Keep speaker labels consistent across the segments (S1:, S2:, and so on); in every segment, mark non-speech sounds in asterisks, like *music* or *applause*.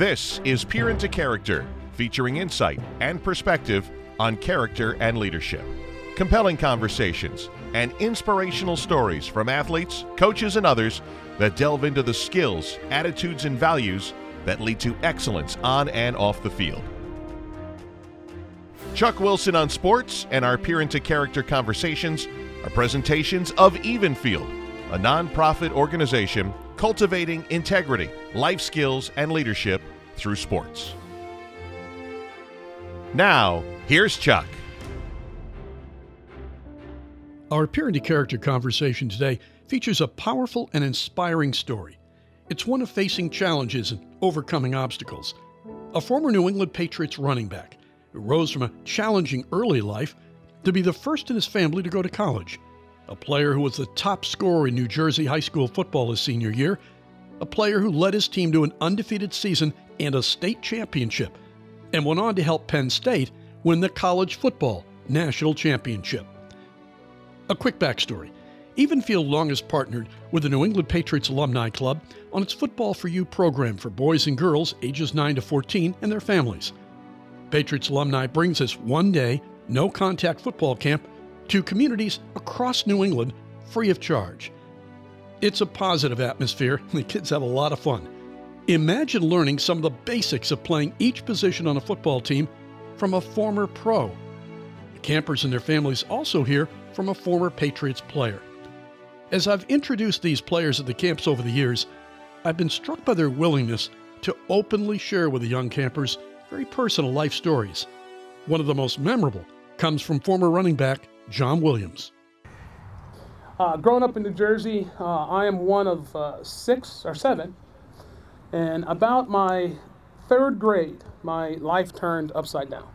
S1: This is Peer into Character, featuring insight and perspective on character and leadership. Compelling conversations and inspirational stories from athletes, coaches, and others that delve into the skills, attitudes, and values that lead to excellence on and off the field. Chuck Wilson on sports and our Peer into Character conversations are presentations of Evenfield, a nonprofit organization cultivating integrity, life skills, and leadership through sports. Now, here's Chuck.
S2: Our Peer into Character conversation today features a powerful and inspiring story. It's one of facing challenges and overcoming obstacles. A former New England Patriots running back who rose from a challenging early life to be the first in his family to go to college. A player who was the top scorer in New Jersey high school football his senior year. A player who led his team to an undefeated season and a state championship, and went on to help Penn State win the college football national championship. A quick backstory Evenfield long has partnered with the New England Patriots Alumni Club on its Football for You program for boys and girls ages 9 to 14 and their families. Patriots Alumni brings this one day, no contact football camp to communities across New England free of charge. It's a positive atmosphere, *laughs* the kids have a lot of fun. Imagine learning some of the basics of playing each position on a football team from a former pro. The campers and their families also hear from a former Patriots player. As I've introduced these players at the camps over the years, I've been struck by their willingness to openly share with the young campers very personal life stories. One of the most memorable comes from former running back John Williams.
S3: Uh, growing up in New Jersey, uh, I am one of uh, six or seven. And about my third grade, my life turned upside down.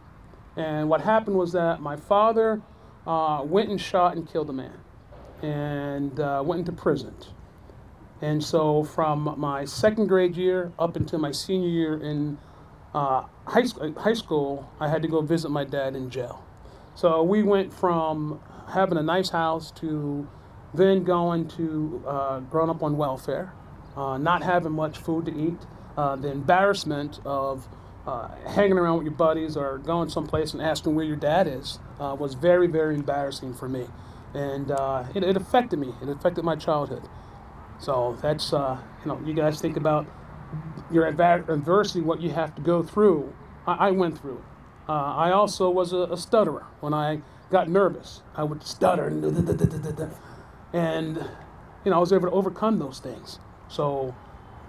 S3: And what happened was that my father uh, went and shot and killed a man and uh, went into prison. And so from my second grade year up until my senior year in uh, high, high school, I had to go visit my dad in jail. So we went from having a nice house to then going to uh, growing up on welfare, uh, not having much food to eat, uh, the embarrassment of uh, hanging around with your buddies or going someplace and asking where your dad is uh, was very, very embarrassing for me. And uh, it, it, affected me. It affected my childhood. So that's, you know, you guys think about your adversity, what you have to go through. I, I went through. Uh, I also was a, a, stutterer. When I got nervous, I would stutter and, and you know I was able to overcome those things. So,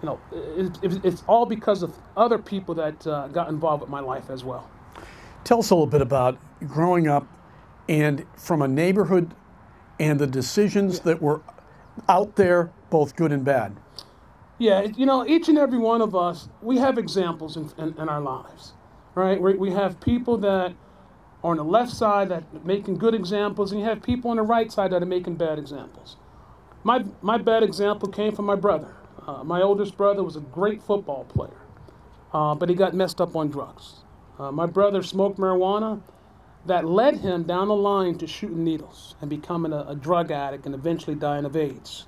S3: you know, it, it, it's all because of other people that uh, got involved with my life as well.
S2: Tell us a little bit about growing up and from a neighborhood and the decisions yeah. that were out there, both good and bad.
S3: Yeah, you know, each and every one of us, we have examples in, in, in our lives right? We, we have people that are on the left side that are making good examples, and you have people on the right side that are making bad examples. My, my bad example came from my brother. Uh, my oldest brother was a great football player, uh, but he got messed up on drugs. Uh, my brother smoked marijuana that led him down the line to shooting needles and becoming a, a drug addict and eventually dying of AIDS.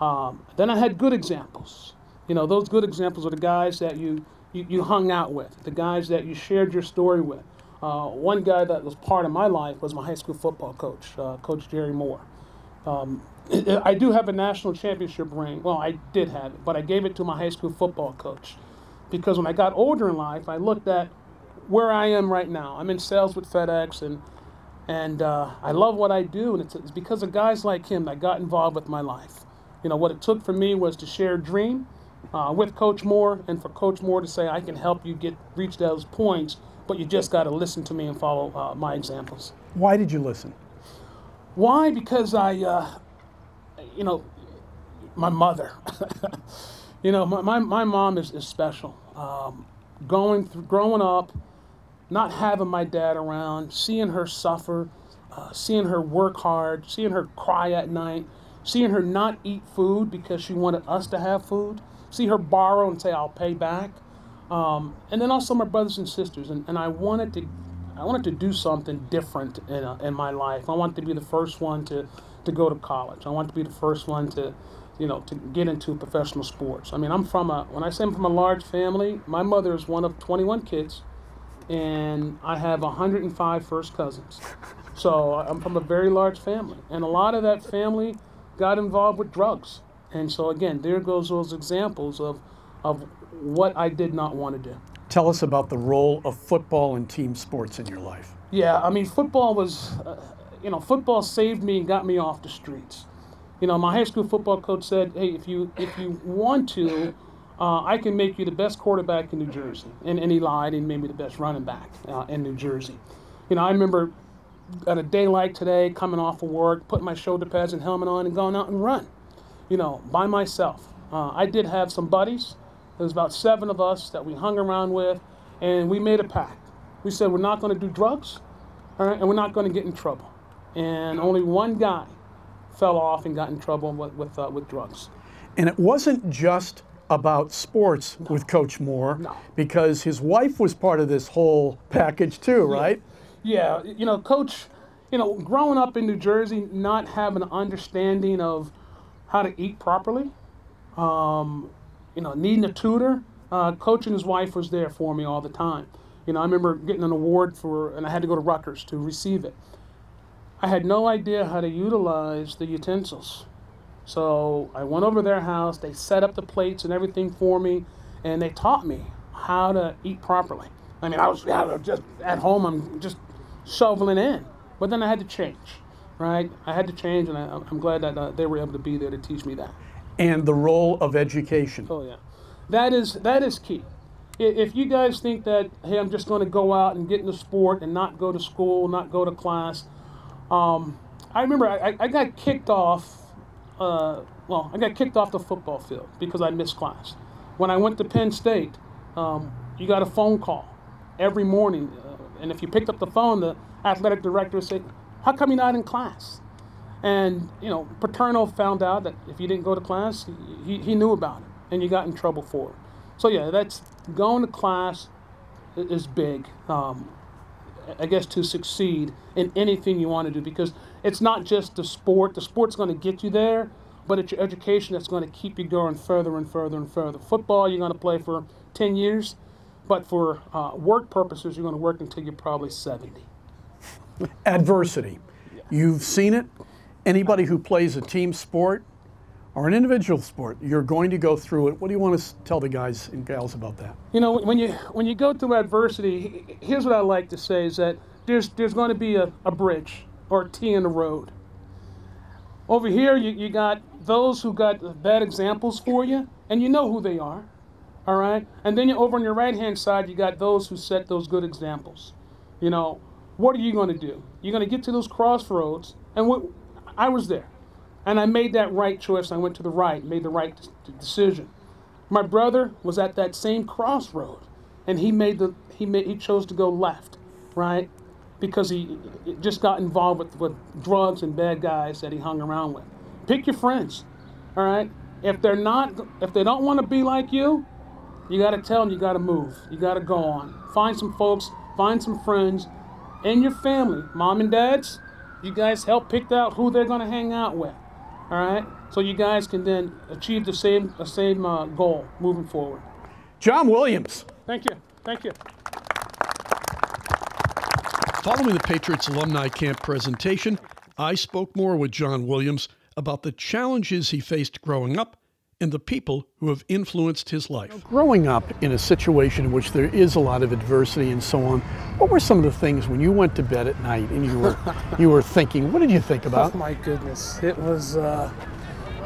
S3: Um, then I had good examples. You know, those good examples are the guys that you you, you hung out with, the guys that you shared your story with. Uh, one guy that was part of my life was my high school football coach, uh, Coach Jerry Moore. Um, *clears throat* I do have a national championship ring. Well, I did have it, but I gave it to my high school football coach because when I got older in life, I looked at where I am right now. I'm in sales with FedEx, and and uh, I love what I do, and it's, it's because of guys like him that got involved with my life. You know, what it took for me was to share a dream uh, with Coach Moore, and for Coach Moore to say, I can help you get reach those points, but you just got to listen to me and follow uh, my examples.
S2: Why did you listen?
S3: Why? Because I, uh, you know, my mother. *laughs* you know, my, my, my mom is, is special. Um, going through, growing up, not having my dad around, seeing her suffer, uh, seeing her work hard, seeing her cry at night, seeing her not eat food because she wanted us to have food see her borrow and say, I'll pay back. Um, and then also my brothers and sisters. And, and I wanted to I wanted to do something different in, uh, in my life. I wanted to be the first one to, to go to college. I wanted to be the first one to, you know, to get into professional sports. I mean, I'm from a when I say I'm from a large family, my mother is one of 21 kids, and I have 105 first cousins. So I'm from a very large family, and a lot of that family got involved with drugs. And so again, there goes those examples of of what I did not want to do.
S2: Tell us about the role of football and team sports in your life.
S3: Yeah, I mean, football was, uh, you know, football saved me and got me off the streets. You know, my high school football coach said, "Hey, if you if you want to, uh, I can make you the best quarterback in New Jersey." And, and he lied and made me the best running back uh, in New Jersey. You know, I remember at a day like today, coming off of work, putting my shoulder pads and helmet on, and going out and run. You know, by myself. Uh, I did have some buddies. There was about seven of us that we hung around with, and we made a pact. We said we're not going to do drugs, all right, and we're not going to get in trouble. And only one guy fell off and got in trouble with with, uh, with drugs.
S2: And it wasn't just about sports no. with Coach Moore,
S3: no.
S2: because his wife was part of this whole package too, right?
S3: Yeah. yeah, you know, Coach, you know, growing up in New Jersey, not having an understanding of how to eat properly, um, you know, needing a tutor. Uh, Coach and his wife was there for me all the time. You know, I remember getting an award for, and I had to go to Rutgers to receive it. I had no idea how to utilize the utensils. So I went over their house, they set up the plates and everything for me, and they taught me how to eat properly. I mean, I was, I was just at home, I'm just shoveling in. But then I had to change, right? I had to change, and I, am glad that uh, they were able to be there to teach me that.
S2: And the role of education.
S3: Oh, yeah. That is, that is key. If you guys think that, hey, I'm just going to go out and get into sport and not go to school, not go to class, um, I remember I, I got kicked off. Uh, well, I got kicked off the football field because I missed class. When I went to Penn State, um, you got a phone call every morning, uh, and if you picked up the phone, the athletic director would say, "How come you're not in class?" And you know, Paterno found out that if you didn't go to class, he, he knew about it, and you got in trouble for it. So yeah, that's going to class is big. Um, I guess, to succeed in anything you want to do because it's not just the sport. The sport's going to get you there, but it's your education that's going to keep you going further and further and further. Football, you're going to play for 10 years, but for uh, work purposes, you're going to work until you're probably 70.
S2: Adversity. Yeah. You've seen it. Anybody who plays a team sport or an individual sport, you're going to go through it. What do you want to tell the guys and gals about that?
S3: You know, when you when you go through adversity, here's what I like to say is that there's there's going to be a, a bridge or a T in the road. Over here, you, you got those who got the bad examples for you, and you know who they are. All right? And then you over on your right hand side, you got those who set those good examples. You know, what are you going to do? You're going to get to those crossroads, and what, I was there. And I made that right choice. I went to the right, made the right decision. My brother was at that same crossroad, and he made the he made he chose to go left, right, because he just got involved with, with drugs and bad guys that he hung around with. Pick your friends, all right. If they're not, if they don't want to be like you, you got to tell them you got to move. You got to go on. Find some folks, find some friends, and your family, mom and dads. You guys help pick out who they're going to hang out with. All right, so you guys can then achieve the same the same uh, goal moving forward.
S2: John Williams.
S3: Thank you. Thank you.
S2: Following the Patriots Alumni Camp presentation, I spoke more with John Williams about the challenges he faced growing up and the people who have influenced his life. Growing up in a situation in which there is a lot of adversity and so on, what were some of the things when you went to bed at night and you were *laughs* you were thinking? What did you think about?
S3: Oh my goodness, it was. Uh,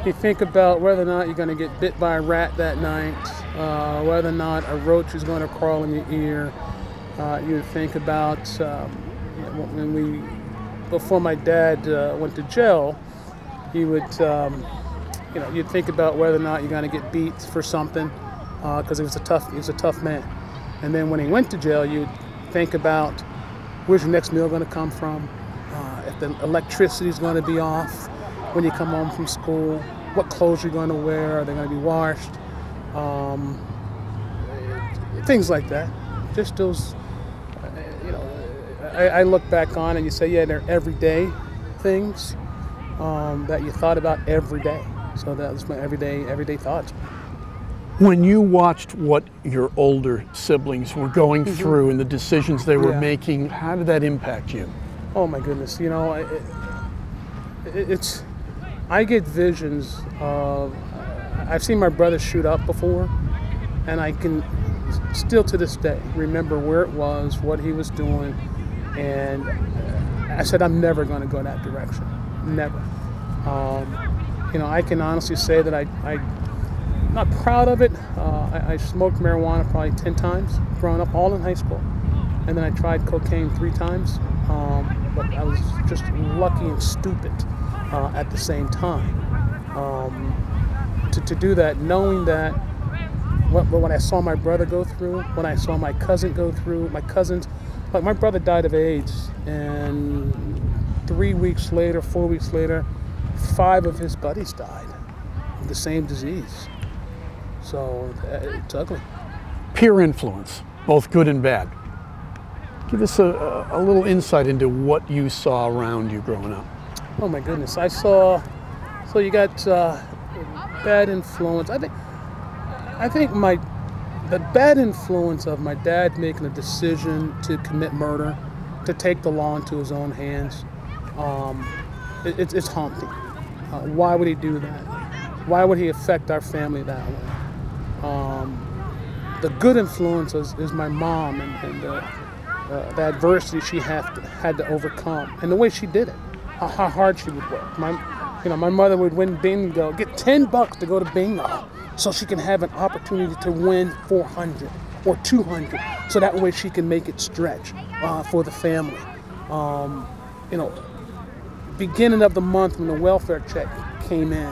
S3: you think about whether or not you're going to get bit by a rat that night, uh, whether or not a roach is going to crawl in your ear. Uh, you think about um, when we, before my dad uh, went to jail, he would. Um, you know, you'd think about whether or not you're going to get beat for something because uh, he was a tough, he was a tough man. And then when he went to jail, you'd think about where's your next meal going to come from, uh, if the electricity is going to be off when you come home from school, what clothes you're going to wear, are they going to be washed, um, things like that. Just those, uh, you know, I, I, look back on and you say, yeah, they're everyday things um, that you thought about every day So that was my everyday everyday thoughts.
S2: When you watched what your older siblings were going through and the decisions they were
S3: Yeah.
S2: making, how did that impact you?
S3: Oh my goodness, you know, it, it, it's I get visions of I've seen my brother shoot up before, and I can still to this day remember where it was, what he was doing, and I said I'm never going to go that direction, never. Um, you know, I can honestly say that I, I'm not proud of it. Uh, I, I smoked marijuana probably ten times growing up, all in high school, and then I tried cocaine three times. Um, but I was just lucky and stupid uh, at the same time. Um, to, to do that, knowing that what, when I saw my brother go through, when I saw my cousin go through, my cousins, like my brother died of AIDS, and three weeks later, four weeks later, five of his buddies died of the same disease. So uh, it's ugly.
S2: Peer influence, both good and bad. Give us a, a a little insight into what you saw around you growing up.
S3: Oh my goodness! I saw. So you got uh, bad influence. I think. I think my the bad influence of my dad making a decision to commit murder, to take the law into his own hands. Um, it, it's, it's haunting. Uh, why would he do that? Why would he affect our family that way? Um, the good influence is, is my mom and, and the, uh, the adversity she had to, had to overcome and the way she did it, how, how hard she would work. My, you know, my mother would win bingo, get 10 bucks to go to bingo so she can have an opportunity to win 400 or 200 so that way she can make it stretch uh, for the family. Um, you know, beginning of the month when the welfare check came in,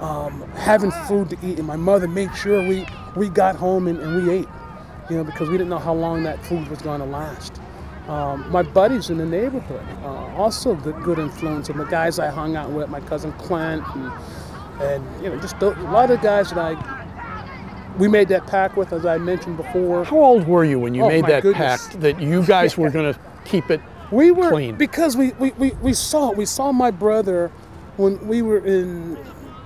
S3: um, having food to eat, and my mother made sure we, we got home and, and we ate, you know, because we didn't know how long that food was going to last. Um, my buddies in the neighborhood, uh, also good, good influence, and the guys I hung out with, my cousin Clint, and, and you know, just a lot of guys that I we made that pact with, as I mentioned before.
S2: How old were you when you
S3: Oh,
S2: made that
S3: goodness.
S2: pact that you guys were going to keep it
S3: We were
S2: clean?
S3: because we, we, we, we saw we saw my brother when we were in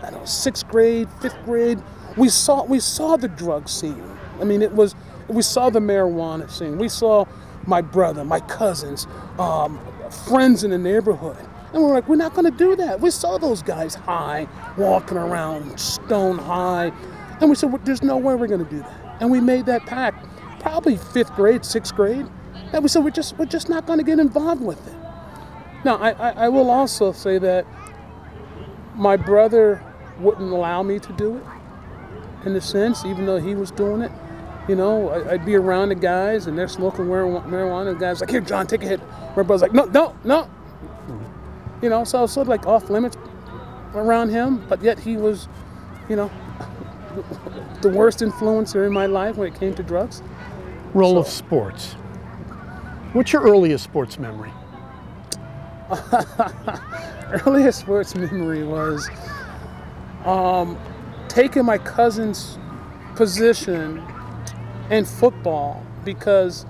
S3: I don't know sixth grade, fifth grade. We saw we saw the drug scene. I mean, it was we saw the marijuana scene. We saw my brother, my cousins, um, friends in the neighborhood, and we're like, we're not going to do that. We saw those guys high, walking around stone high, and we said, "Well, there's no way we're going to do that. And we made that pact, probably fifth grade, sixth grade. And we said, we're just, we're just not going to get involved with it. Now, I, I, I will also say that my brother wouldn't allow me to do it, in a sense, even though he was doing it. You know, I, I'd be around the guys and they're smoking marijuana. marijuana and the guys like, here, John, take a hit. My brother's like, no, no, no. You know, so I was sort of like off limits around him, but yet he was, you know, *laughs* the worst influencer in my life when it came to drugs.
S2: role of sports? What's your earliest sports memory? *laughs*
S3: earliest sports memory was um, taking my cousin's position in football because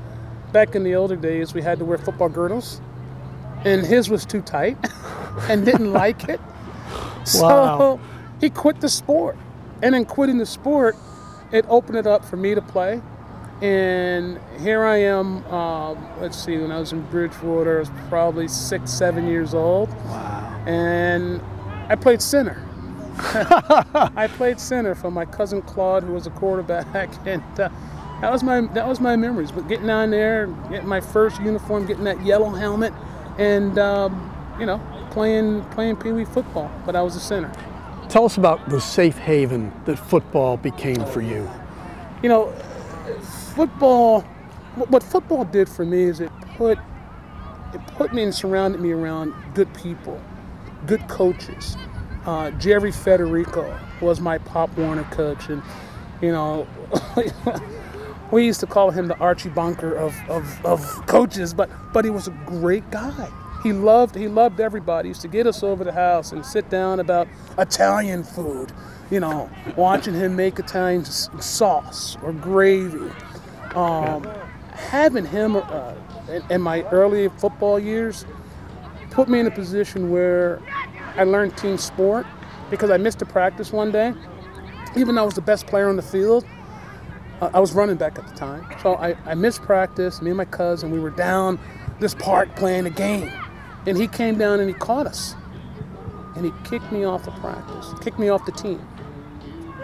S3: back in the older days we had to wear football girdles and his was too tight *laughs* and didn't like it. *laughs* So
S2: Wow.
S3: he quit the sport. And in quitting the sport, it opened it up for me to play. And here I am, um, let's see, when I was in Bridgewater, I was probably six, seven years old.
S2: Wow.
S3: And I played center. *laughs* I played center for my cousin Claude, who was a quarterback, *laughs* and uh, that was my that was my memories. But getting on there, getting my first uniform, getting that yellow helmet, and um, you know, playing playing pee wee football. But I was a center.
S2: Tell us about the safe haven that football became for you.
S3: you know, football. What football did for me is it put it put me and surrounded me around good people, good coaches. Uh, Jerry Federico was my Pop Warner coach, and you know, *laughs* we used to call him the Archie Bunker of, of, of coaches, but but he was a great guy. He loved he loved everybody. He used to get us over the house and sit down about Italian food, you know, watching him make Italian sauce or gravy. Um, having him uh, in, in my early football years put me in a position where I learned team sport, because I missed a practice one day. Even though I was the best player on the field, uh, I was running back at the time. So I, I missed practice. Me and my cousin, we were down this park playing a game. And he came down and he caught us. And he kicked me off the practice, kicked me off the team.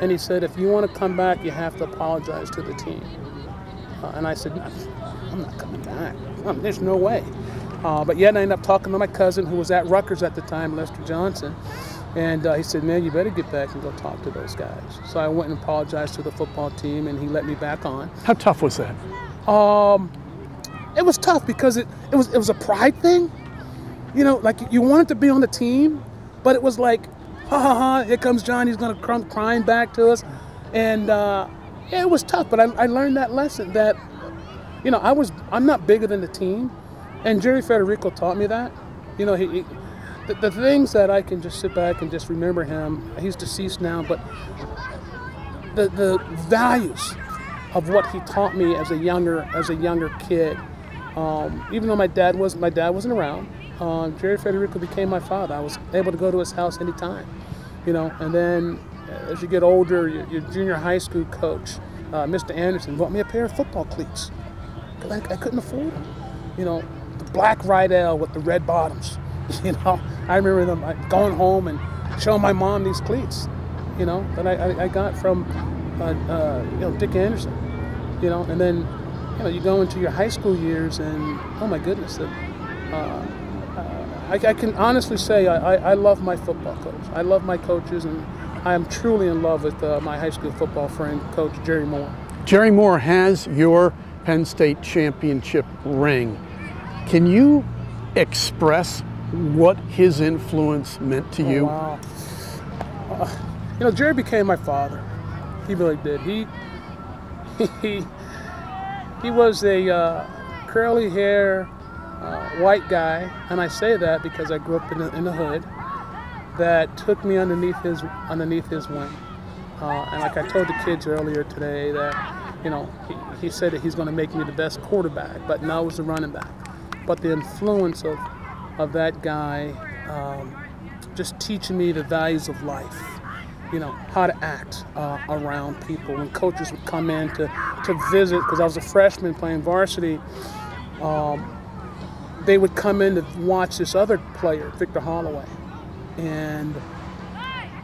S3: And he said, if you want to come back, you have to apologize to the team. Uh, and I said, I'm not coming back. there's no way. Uh, but yet I ended up talking to my cousin who was at Rutgers at the time, Lester Johnson. And uh, he said, man, you better get back and go talk to those guys. So I went and apologized to the football team, and he let me back on.
S2: How tough was that?
S3: Um, it was tough because it, it was it was a pride thing. You know, like you wanted to be on the team, but it was like, ha ha ha, here comes John, he's gonna come crying back to us. And uh, yeah, it was tough, but I, I learned that lesson that, you know, I was I'm not bigger than the team, and Jerry Federico taught me that. You know, he, he the, the things that I can just sit back and just remember him. He's deceased now, but the the values of what he taught me as a younger as a younger kid. Um, even though my dad was my dad wasn't around, uh, Jerry Federico became my father. I was able to go to his house anytime, you know. And then as you get older, your, your junior high school coach, uh, Mr. Anderson, bought me a pair of football cleats I, I, couldn't afford them. You know, the black Riddell with the red bottoms. *laughs* You know, I remember them going home and showing my mom these cleats. You know, that I, I, I got from uh, uh, you know Dick Anderson. You know, and then you know you go into your high school years and oh my goodness, uh, uh I, I, can honestly say I, I, love my football coach. I love my coaches and I am truly in love with uh, my high school football friend, Coach Jerry Moore.
S2: Jerry Moore has your Penn State championship ring. Can you express what his influence meant to
S3: oh,
S2: you?
S3: Wow. Uh, you know, Jerry became my father. He really did. He *laughs* he he was a uh, curly hair uh, white guy, and I say that because I grew up in the, in the hood that took me underneath his underneath his wing. Uh, and like I told the kids earlier today, that you know he, he said that he's going to make me the best quarterback, but now was the running back. But the influence of of that guy um, just teaching me the values of life. You know how to act uh, around people. When coaches would come in to to visit, because I was a freshman playing varsity. Um, they would come in to watch this other player, Victor Holloway, and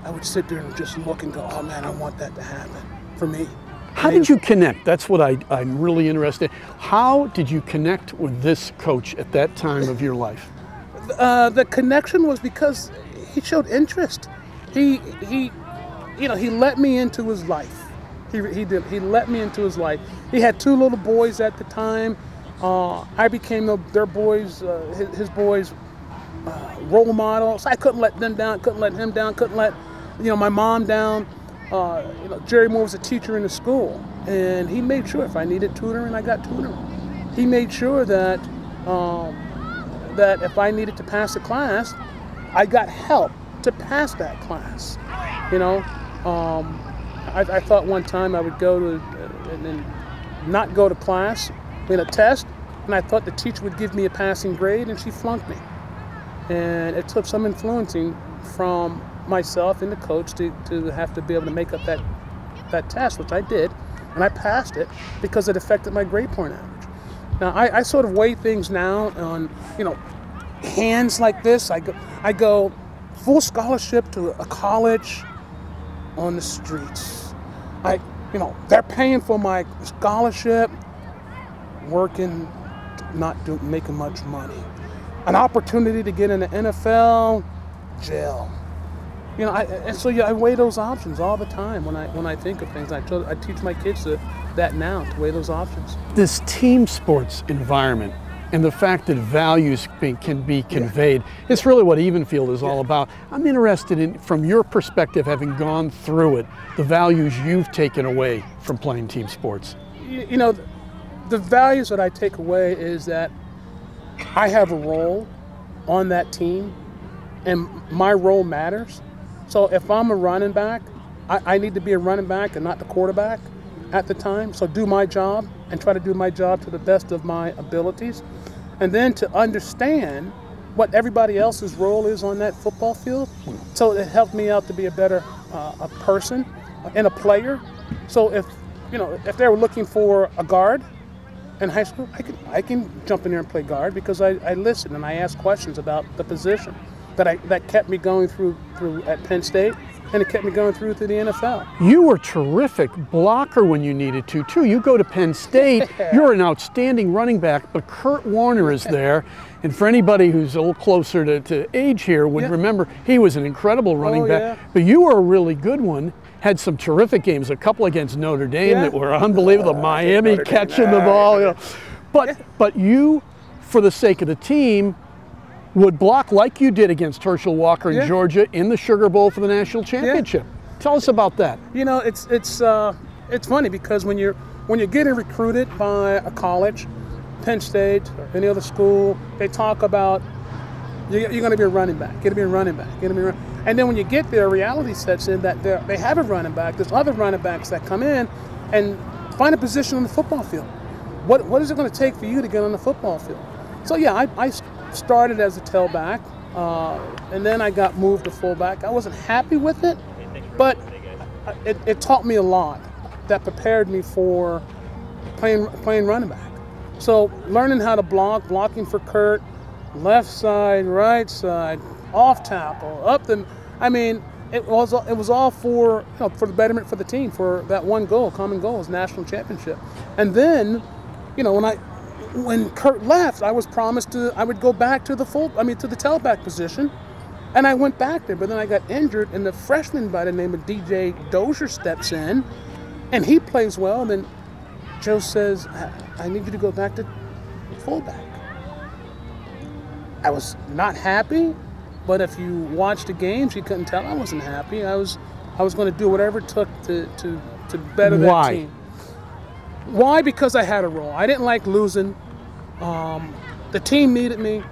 S3: I would sit there and just look and go, oh man, I want that to happen for me.
S2: How did you connect? That's what I, I'm really interested. In. How did you connect with this coach at that time of your life?
S3: Uh, the connection was because he showed interest. He he, you know, he let me into his life. He, he did. He let me into his life. He had two little boys at the time. Uh, I became the, their boys, uh, his, his, boys' uh, role model. So I couldn't let them down, couldn't let him down, couldn't let you know my mom down. Uh, you know, Jerry Moore was a teacher in the school, and he made sure if I needed tutoring, I got tutoring. He made sure that um, that if I needed to pass a class, I got help to pass that class. You know, um, I, I, thought one time I would go to uh, and, and not go to class in a test, and I thought the teacher would give me a passing grade, and she flunked me. And it took some influencing from myself and the coach to, to have to be able to make up that, that test, which I did, and I passed it because it affected my grade point average. Now, I, I sort of weigh things now on, you know, hands like this. I go, I go full scholarship to a college on the streets. I, you know, they're paying for my scholarship working, not do, making much money. An opportunity to get in the NFL, jail. You know, I, and so yeah, I weigh those options all the time when I when I think of things. I, tell, I teach my kids to, that now to weigh those options.
S2: This team sports environment and the fact that values can be conveyed yeah. it's really what Evenfield is yeah. all about. I'm interested in, from your perspective, having gone through it, the values you've taken away from playing team sports.
S3: You, you know, the values that I take away is that I have a role on that team and my role matters. So if I'm a running back, I, I, need to be a running back and not the quarterback at the time. So do my job and try to do my job to the best of my abilities. And then to understand what everybody else's role is on that football field. So it helped me out to be a better uh, a person and a player. So if you know if they were looking for a guard in high school, I can I can jump in there and play guard because I, I listened and I asked questions about the position that I that kept me going through through at Penn State and it kept me going through to the NFL.
S2: You were terrific blocker when you needed to, too. You go to Penn State, *laughs* you're an outstanding running back, but Curt Warner is there. And for anybody who's a little closer to, to age here would
S3: Yeah.
S2: remember he was an incredible running
S3: Oh,
S2: back.
S3: yeah.
S2: But you were a really good one. Had some terrific games, a couple against Notre Dame
S3: Yeah.
S2: that were unbelievable. Oh, Miami
S3: Notre Dame,
S2: catching the ball. You know. But but you, for the sake of the team, would block like you did against Herschel Walker in
S3: Yeah.
S2: Georgia in the Sugar Bowl for the national championship. Tell us about that.
S3: You know, it's it's uh, it's funny because when you're when you're getting recruited by a college, Penn State or any other school, they talk about you're, you're going to be a running back. You're going to be a running back. You're going to be, a run- and then when you get there, reality sets in that they have a running back. There's other running backs that come in and find a position on the football field. What what is it going to take for you to get on the football field? So yeah, I, I started as a tailback, uh, and then I got moved to fullback. I wasn't happy with it, but it, it taught me a lot that prepared me for playing playing running back. So learning how to block, blocking for Curt, left side, right side, off tackle, up the. I mean, it was it was all for you know, for the betterment for the team for that one goal, common goal, is national championship. And then, you know, when I when Curt left, I was promised to I would go back to the full. I mean, to the tailback position. And I went back there, but then I got injured, and the freshman by the name of DJ Dozier steps in, and he plays well. And then Joe says, I, I need you to go back to fullback. I was not happy, but if you watched the games, you couldn't tell I wasn't happy. I was, I was going to do whatever it took to, to, to better that
S2: Why?
S3: team. Why? Because I had a role. I didn't like losing. Um, the team needed me,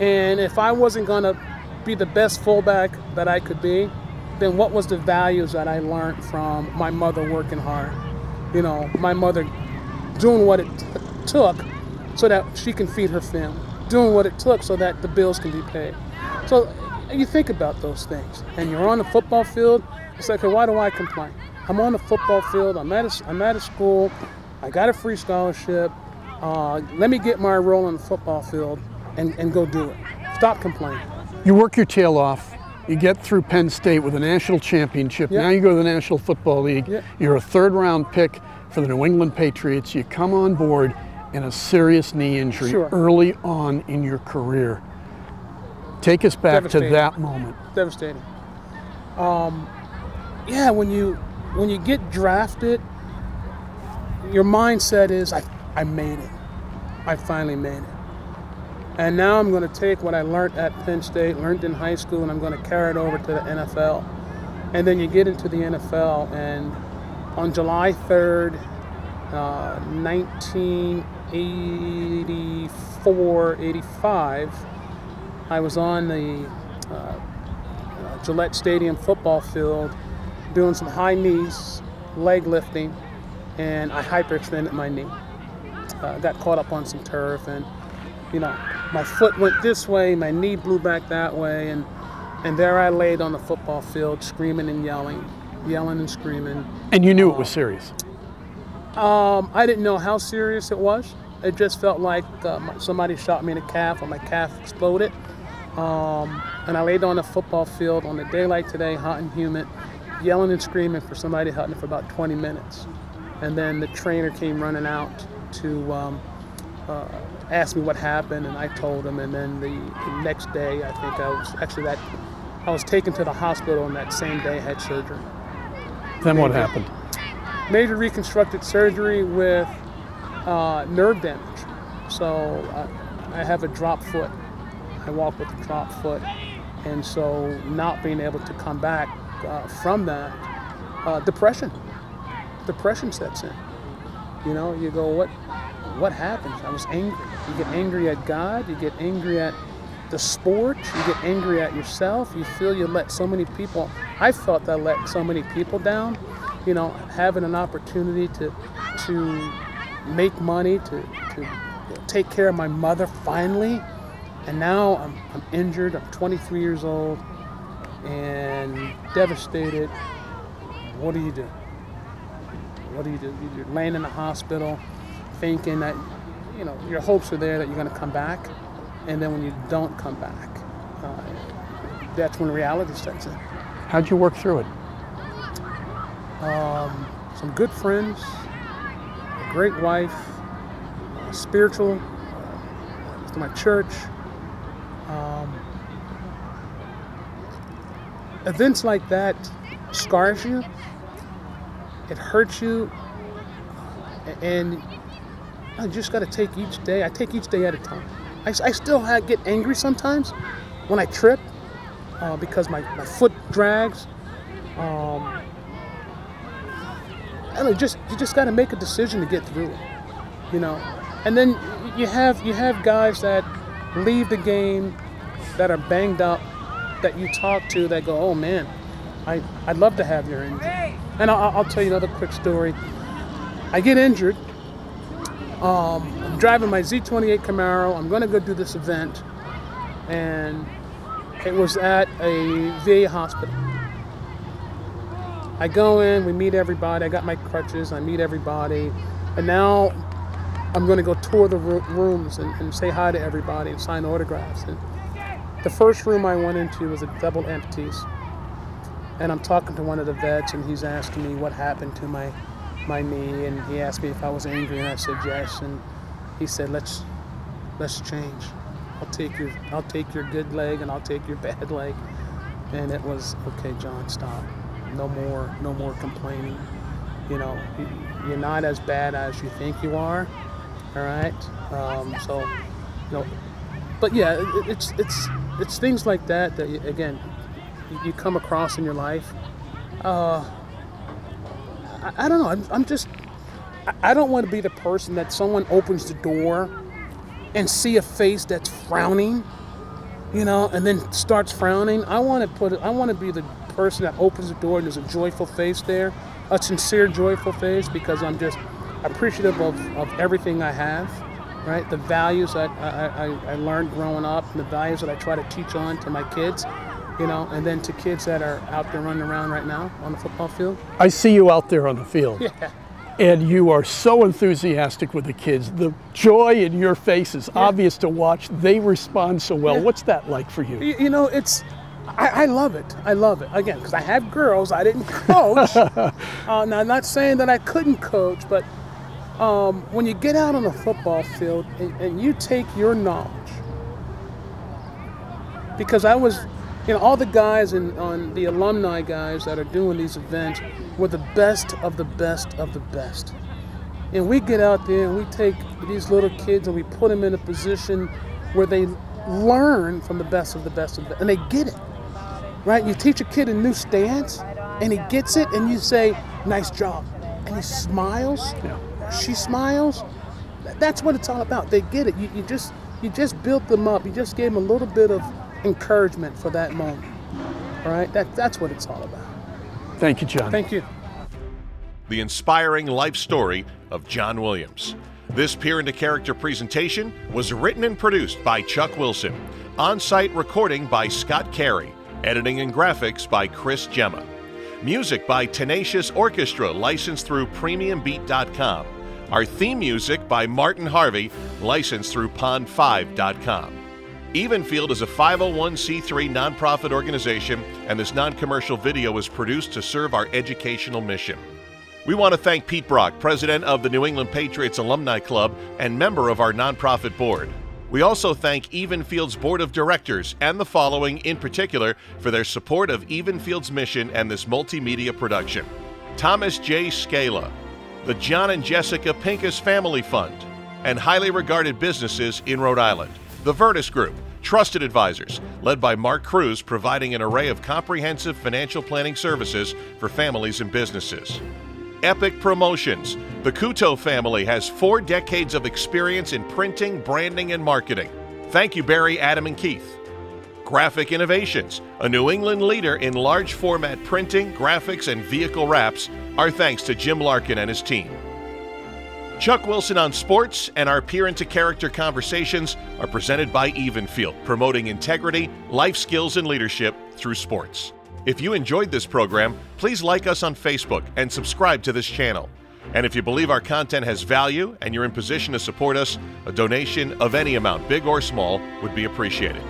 S3: and if I wasn't going to be the best fullback that I could be, then what was the values that I learned from my mother working hard? You know, my mother doing what it t- took so that she can feed her family, doing what it took so that the bills can be paid. So you think about those things, and you're on the football field. It's like, why do I complain? I'm on the football field. I'm at a, I'm at a school. I got a free scholarship. Uh, let me get my role on the football field and, and go do it. Stop complaining.
S2: You work your tail off. You get through Penn State with a national championship.
S3: Yeah.
S2: Now you go to the National Football League.
S3: Yeah.
S2: You're a third round pick for the New England Patriots. You come on board in a serious knee injury
S3: Sure.
S2: early on in your career. Take us back to that moment.
S3: devastating. Um, yeah, when you when you get drafted, your mindset is I I made it. I finally made it. And now I'm going to take what I learned at Penn State, learned in high school, and I'm going to carry it over to the NFL. And then you get into the NFL, and on July 3rd, uh, 1984 85, I was on the uh, uh, Gillette Stadium football field doing some high knees, leg lifting, and I hyperextended my knee. Uh, got caught up on some turf, and you know, my foot went this way, my knee blew back that way, and and there I laid on the football field, screaming and yelling, yelling and screaming.
S2: And you knew it was serious.
S3: Um, I didn't know how serious it was. It just felt like uh, somebody shot me in the calf, or my calf exploded. Um, and I laid on the football field on a day like today, hot and humid, yelling and screaming for somebody to help me for about 20 minutes. And then the trainer came running out to um, uh, ask me what happened, and I told him. And then the, the next day, I think I was actually that I was taken to the hospital, and that same day had surgery
S2: Then what happened?
S3: major reconstructed surgery with uh, nerve damage. So uh, I have a drop foot. I walk with a drop foot, and so not being able to come back uh, from that, uh, depression. Depression sets in. You know, you go, what, what happened? I was angry. You get angry at God. You get angry at the sport. You get angry at yourself. You feel you let so many people. I felt I let so many people down. You know, having an opportunity to to make money to to take care of my mother finally, And now I'm, I'm injured. I'm 23 years old and devastated. What do you do? What do you do? You're laying in the hospital thinking that, you know, your hopes are there that you're going to come back. And then when you don't come back, uh, that's when reality sets in.
S2: How'd you work through it?
S3: Um, some good friends, a great wife, spiritual, uh, to my church. Um, events like that scars you. It hurts you, and I just got to take each day. I take each day at a time. I, I still have, get angry sometimes when I trip uh, because my, my foot drags. Um, and it just you just got to make a decision to get through it, you know. And then you have you have guys that leave the game that are banged up that you talk to that go, oh man, I I'd love to have your injury. And I'll, I'll tell you another quick story. I get injured. Um, I'm driving my Z28 Camaro. I'm going to go do this event, and it was at a VA hospital. I go in, we meet everybody. I got my crutches, I meet everybody. And now I'm going to go tour the rooms and, and, say hi to everybody and sign autographs. And the first room I went into was a double amputees. And I'm talking to one of the vets, and he's asking me what happened to my, my knee. And he asked me if I was angry, and I said yes. And he said, let's, let's change. I'll take your, I'll take your good leg, and I'll take your *laughs* bad leg. And it was, okay, John, stop no more no more complaining you know you're not as bad as you think you are all right um, so you know but yeah it's it's it's things like that that again you come across in your life? Uh, I, I don't know. I'm, I'm just I don't want to be the person that someone opens the door and see a face that's frowning you know and then starts frowning. I want to put i want to be the person that opens the door and there's a joyful face there, a sincere, joyful face, because I'm just appreciative of, of everything I have, right? The values that I, I, I learned growing up, and the values that I try to teach on to my kids, you know, and then to kids that are out there running around right now on the football field.
S2: I see you out there on the field.
S3: Yeah.
S2: And you are so enthusiastic with the kids. The joy in your face is yeah. obvious to watch. They respond so well. Yeah. What's that like for you?
S3: You know, it's I, I, love it. I love it. Again, because I have girls. I didn't coach. *laughs* uh, now, I'm not saying that I couldn't coach, but um, when you get out on the football field and, and, you take your knowledge, because I was, you know, all the guys and on the alumni guys that are doing these events were the best of the best of the best. And we get out there and we take these little kids and we put them in a position where they learn from the best of the best of the best, and they get it right? You teach a kid a new stance and he gets it and you say, nice job. And he smiles, yeah. she smiles. That's what it's all about. They get it. You, you just you just built them up. You just gave them a little bit of encouragement for that moment. All right? That, that's what it's all about.
S2: Thank you, John.
S3: Thank you.
S1: The inspiring life story of John Williams. This Peer into Character presentation was written and produced by Chuck Wilson. On site recording by Scott Carey. Editing and graphics by Chris Gemma. Music by Tenacious Orchestra, licensed through PremiumBeat.com. Our theme music by Martin Harvey, licensed through Pond5.com. Evenfield is a 501c3 nonprofit organization, and this non commercial video is produced to serve our educational mission. We want to thank Pete Brock, president of the New England Patriots Alumni Club and member of our nonprofit board. We also thank Evenfield's Board of Directors and the following in particular for their support of Evenfield's mission and this multimedia production Thomas J. Scala, the John and Jessica Pincus Family Fund, and highly regarded businesses in Rhode Island. The Virtus Group, trusted advisors, led by Mark Cruz, providing an array of comprehensive financial planning services for families and businesses. Epic Promotions. The Kuto family has four decades of experience in printing, branding, and marketing. Thank you, Barry, Adam, and Keith. Graphic Innovations, a New England leader in large format printing, graphics, and vehicle wraps. Our thanks to Jim Larkin and his team. Chuck Wilson on Sports and our Peer into Character conversations are presented by Evenfield, promoting integrity, life skills, and leadership through sports. If you enjoyed this program, please like us on Facebook and subscribe to this channel. And if you believe our content has value and you're in position to support us, a donation of any amount, big or small, would be appreciated.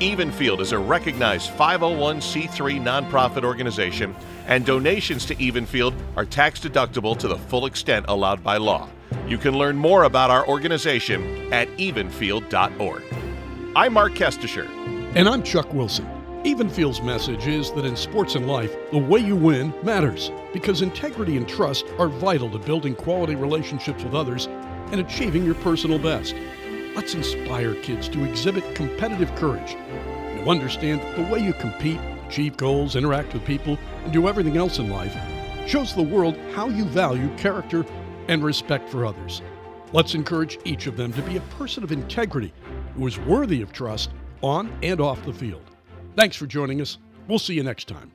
S1: Evenfield is a recognized 501c3 nonprofit organization, and donations to Evenfield are tax deductible to the full extent allowed by law. You can learn more about our organization at evenfield.org. I'm Mark Kestisher.
S2: And I'm Chuck Wilson. Evenfield's message is that in sports and life, the way you win matters because integrity and trust are vital to building quality relationships with others and achieving your personal best. Let's inspire kids to exhibit competitive courage and to understand that the way you compete, achieve goals, interact with people, and do everything else in life shows the world how you value character and respect for others. Let's encourage each of them to be a person of integrity who is worthy of trust on and off the field. Thanks for joining us. We'll see you next time.